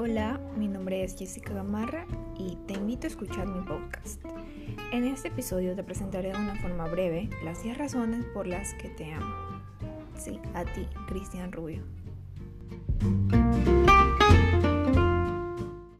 Hola, mi nombre es Jessica Gamarra y te invito a escuchar mi podcast. En este episodio te presentaré de una forma breve las 10 razones por las que te amo. Sí, a ti, Cristian Rubio.